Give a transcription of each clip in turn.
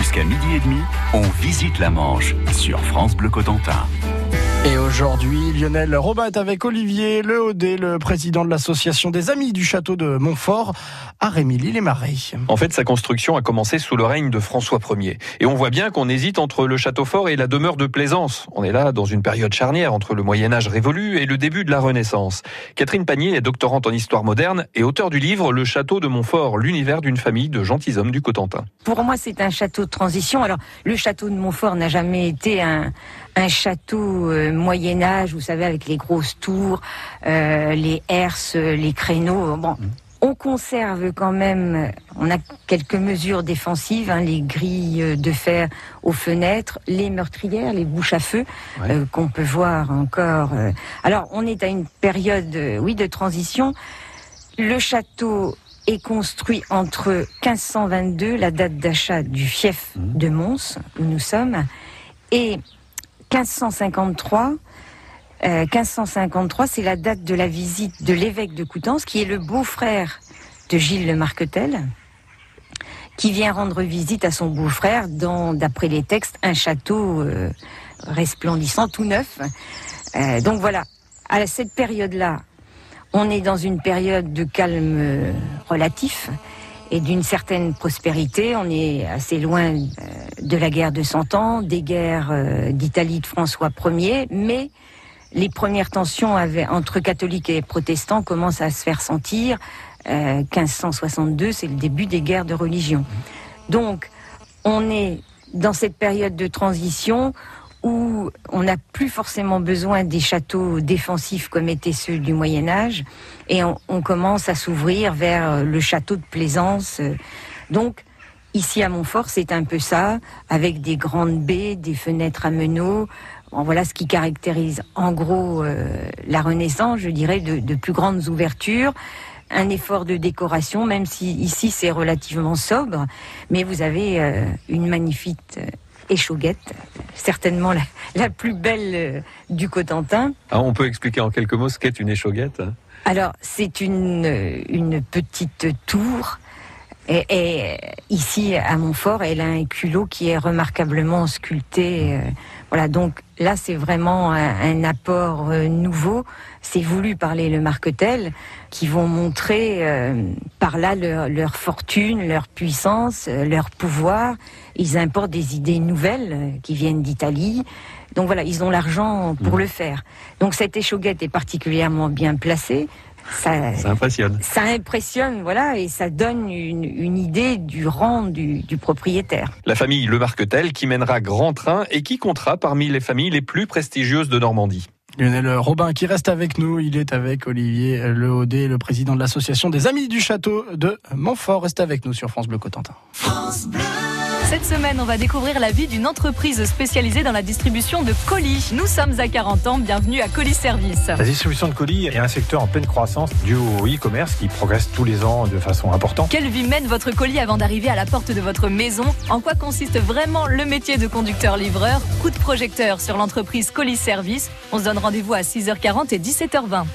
Jusqu'à midi et demi, on visite la Manche sur France Bleu Cotentin. Et aujourd'hui, Lionel Robin est avec Olivier Leaudet, le président de l'association des Amis du Château de Montfort, à Rémilly-les-Marais. En fait, sa construction a commencé sous le règne de François Ier. Et on voit bien qu'on hésite entre le château fort et la demeure de Plaisance. On est là dans une période charnière entre le Moyen-Âge révolu et le début de la Renaissance. Catherine Panier est doctorante en histoire moderne et auteur du livre Le Château de Montfort, l'univers d'une famille de gentilshommes du Cotentin. Pour moi, c'est un château de transition. Alors, le château de Montfort n'a jamais été un, un château euh, Moyen Âge, vous savez, avec les grosses tours, euh, les herses, les créneaux. Bon, mmh. on conserve quand même, on a quelques mesures défensives, hein, les grilles de fer aux fenêtres, les meurtrières, les bouches à feu ouais. euh, qu'on peut voir encore. Euh. Alors, on est à une période, euh, oui, de transition. Le château est construit entre 1522, la date d'achat du fief mmh. de Mons, où nous sommes, et 1553. Euh, 1553, c'est la date de la visite de l'évêque de Coutances, qui est le beau-frère de Gilles de Marquetel, qui vient rendre visite à son beau-frère dans, d'après les textes, un château euh, resplendissant, tout neuf. Euh, donc voilà, à cette période-là, on est dans une période de calme euh, relatif et d'une certaine prospérité. On est assez loin de la guerre de Cent Ans, des guerres euh, d'Italie de François Ier, mais les premières tensions avec, entre catholiques et protestants commencent à se faire sentir. Euh, 1562, c'est le début des guerres de religion. Donc, on est dans cette période de transition où on n'a plus forcément besoin des châteaux défensifs comme étaient ceux du Moyen Âge, et on, on commence à s'ouvrir vers le château de Plaisance. Donc, ici à Montfort, c'est un peu ça, avec des grandes baies, des fenêtres à meneaux. Bon, voilà ce qui caractérise en gros euh, la Renaissance, je dirais, de, de plus grandes ouvertures un effort de décoration, même si ici c'est relativement sobre, mais vous avez euh, une magnifique euh, échauguette, certainement la, la, plus belle euh, du Cotentin. Ah, on peut expliquer en quelques mots ce qu'est une échauguette? Alors, c'est une, une petite tour. Et, et, ici, à Montfort, elle a un culot qui est remarquablement sculpté. Euh, voilà, donc là, c'est vraiment un, un apport euh, nouveau. C'est voulu par les Le Marquetel, qui vont montrer euh, par là leur, leur, fortune, leur puissance, euh, leur pouvoir. Ils importent des idées nouvelles qui viennent d'Italie. Donc voilà, ils ont l'argent pour mmh. le faire. Donc cette échauguette est particulièrement bien placée. Ça, ça, impressionne. Ça impressionne, voilà, et ça donne une, une idée du rang du, du, propriétaire. La famille Le Marquetel qui mènera grand train et qui comptera parmi les familles les plus prestigieuses de Normandie. Lionel Robin qui reste avec nous, il est avec Olivier Leaudet, le président de l'association des Amis du Château de Montfort. Reste avec nous sur France Bleu Cotentin. France Bleu. Cette semaine, on va découvrir la vie d'une entreprise spécialisée dans la distribution de colis. Nous sommes à 40 ans, bienvenue à Colis Service. La distribution de colis est un secteur en pleine croissance dû au e-commerce qui progresse tous les ans de façon importante. Quelle vie mène votre colis avant d'arriver à la porte de votre maison? En quoi consiste vraiment le métier de conducteur-livreur Coup de projecteur sur l'entreprise Colis Service. On se donne rendez-vous à 6h40 et 17h20.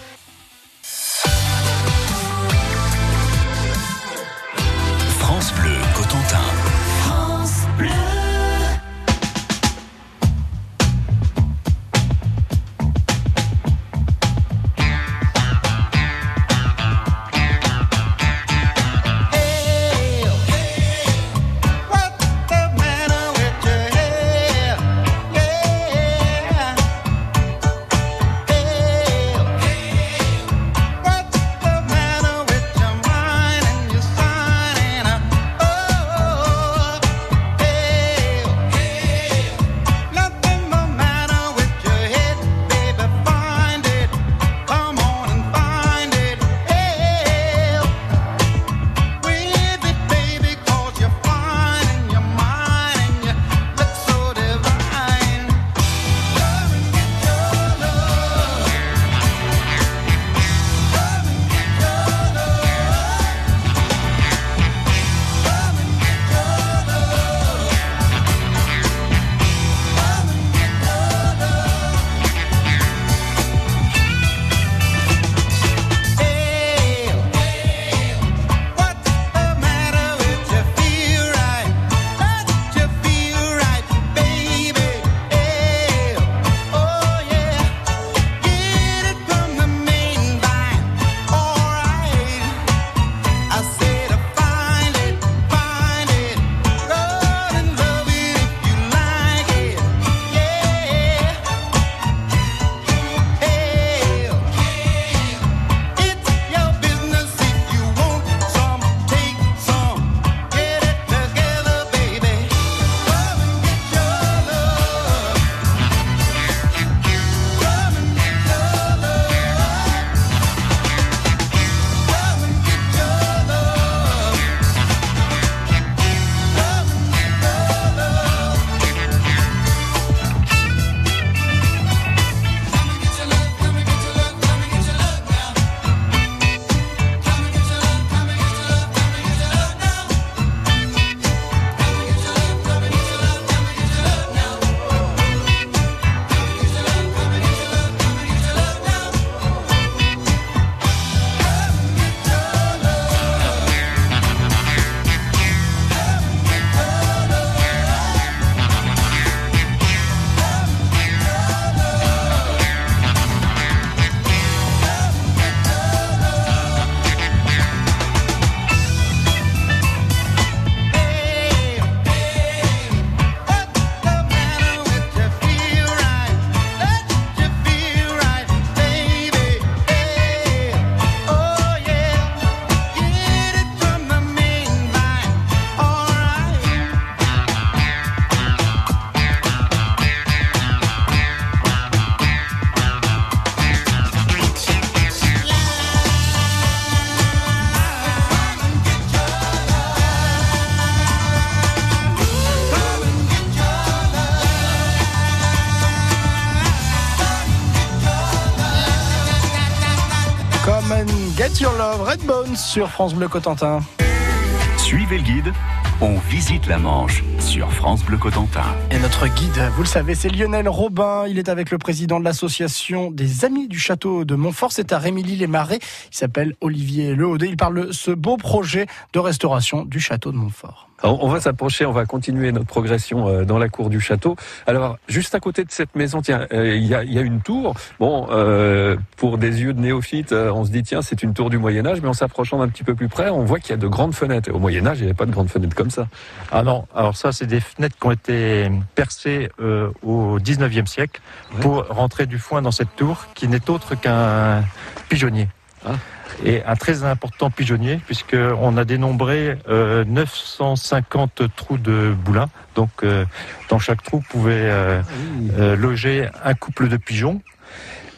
Redbone sur France Bleu Cotentin. Suivez le guide, on visite la Manche sur France Bleu Cotentin. Et notre guide, vous le savez, c'est Lionel Robin. Il est avec le président de l'association des Amis du Château de Montfort. C'est à Rémilly-les-Marais. Il s'appelle Olivier Lehaudet. Il parle de ce beau projet de restauration du Château de Montfort. Alors, on va s'approcher, on va continuer notre progression euh, dans la cour du château. Alors, juste à côté de cette maison, tiens, euh, il y, a, y, a, une tour. Bon, euh, pour des yeux de néophyte, on se dit tiens, c'est une tour du Moyen Âge, mais en s'approchant d'un petit peu plus près, on voit qu'il y a de grandes fenêtres. Au Moyen Âge, il n'y avait pas de grandes fenêtres comme ça. Ah non, alors ça, c'est des fenêtres qui ont été percées euh, au 19e siècle ouais. pour rentrer du foin dans cette tour, qui n'est autre qu'un pigeonnier. Ah et un très important pigeonnier puisqu'on a dénombré euh, 950 trous de boulins. Donc euh, dans chaque trou pouvait euh, euh, loger un couple de pigeons.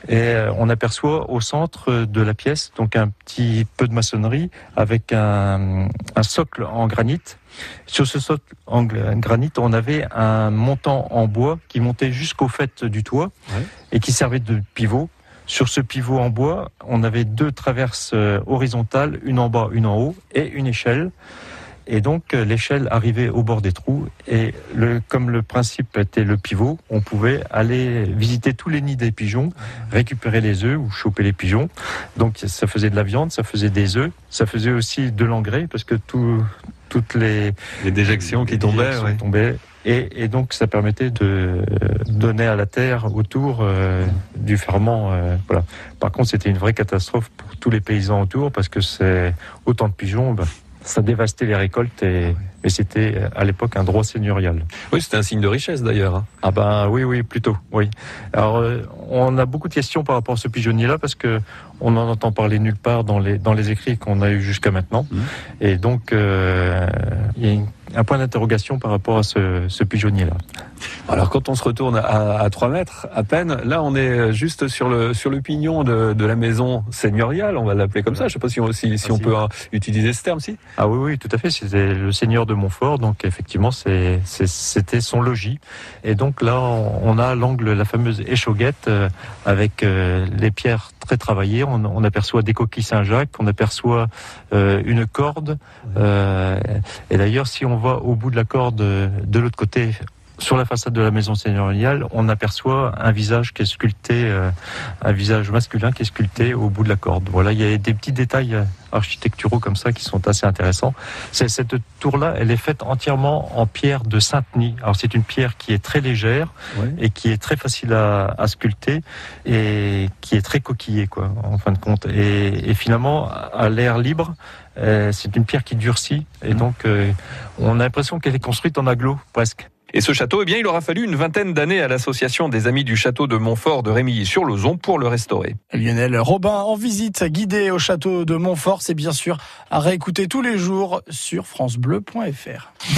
Et on aperçoit au centre de la pièce donc un petit peu de maçonnerie avec un, un socle en granit. Sur ce socle en granit, on avait un montant en bois qui montait jusqu'au fait du toit ouais. et qui servait de pivot sur ce pivot en bois, on avait deux traverses horizontales, une en bas, une en haut, et une échelle. Et donc l'échelle arrivait au bord des trous. Et comme le principe était le pivot, on pouvait aller visiter tous les nids des pigeons, récupérer les œufs ou choper les pigeons. Donc ça faisait de la viande, ça faisait des œufs, ça faisait aussi de l'engrais parce que tout, toutes les, les déjections qui tombaient, déjections ouais. tombaient et, et, donc ça permettait de donner à la terre autour euh, du ferment. Euh, voilà. Par contre, c'était une vraie catastrophe pour tous les paysans autour parce que c'est autant de pigeons, ben, ça dévastait les récoltes et, c'était à l'époque un droit seigneurial. Oui, c'était un signe de richesse d'ailleurs. Hein. Ah ben oui, oui, plutôt, oui. Alors euh, on a beaucoup de questions par rapport à ce pigeonnier-là parce que on en entend parler nulle part dans les dans les écrits qu'on a eu jusqu'à maintenant, mmh. et donc euh, il y a une un point d'interrogation par rapport à ce, ce pigeonnier-là. Alors quand on se retourne à, à 3 mètres à peine, là on est juste sur le, sur le pignon de, de la maison seigneuriale, on va l'appeler comme ça. Je ne sais pas si on, si, si on peut hein, utiliser ce terme, si Ah oui, oui, tout à fait. C'était le seigneur de Montfort, donc effectivement c'était son logis. Et donc là on a l'angle, la fameuse échauguette euh, avec euh, les pierres très travaillées. On, on, aperçoit des coquilles Saint-Jacques, on aperçoit euh, une corde. et d'ailleurs si on va au bout de la corde de l'autre côté, sur la façade de la maison seigneuriale, on aperçoit un visage qui est sculpté, euh, un visage masculin qui est sculpté au bout de la corde. Voilà, il y a des petits détails architecturaux comme ça qui sont assez intéressants. Cette tour-là, elle est faite entièrement en pierre de Saint-Denis. Alors c'est une pierre qui est très légère ouais. et qui est très facile à, à, sculpter et qui est très coquillée, quoi, en fin de compte. Et, et finalement, à l'air libre, euh, c'est une pierre qui durcit et donc euh, on a l'impression qu'elle est construite en aglo presque. Et ce château, eh bien, il aura fallu une vingtaine d'années à l'association des Amis du Château de Montfort de Rémilly-sur-Lozon pour le restaurer. Lionel Robin en visite guidée au château de Montfort, c'est bien sûr à réécouter tous les jours sur francebleu.fr.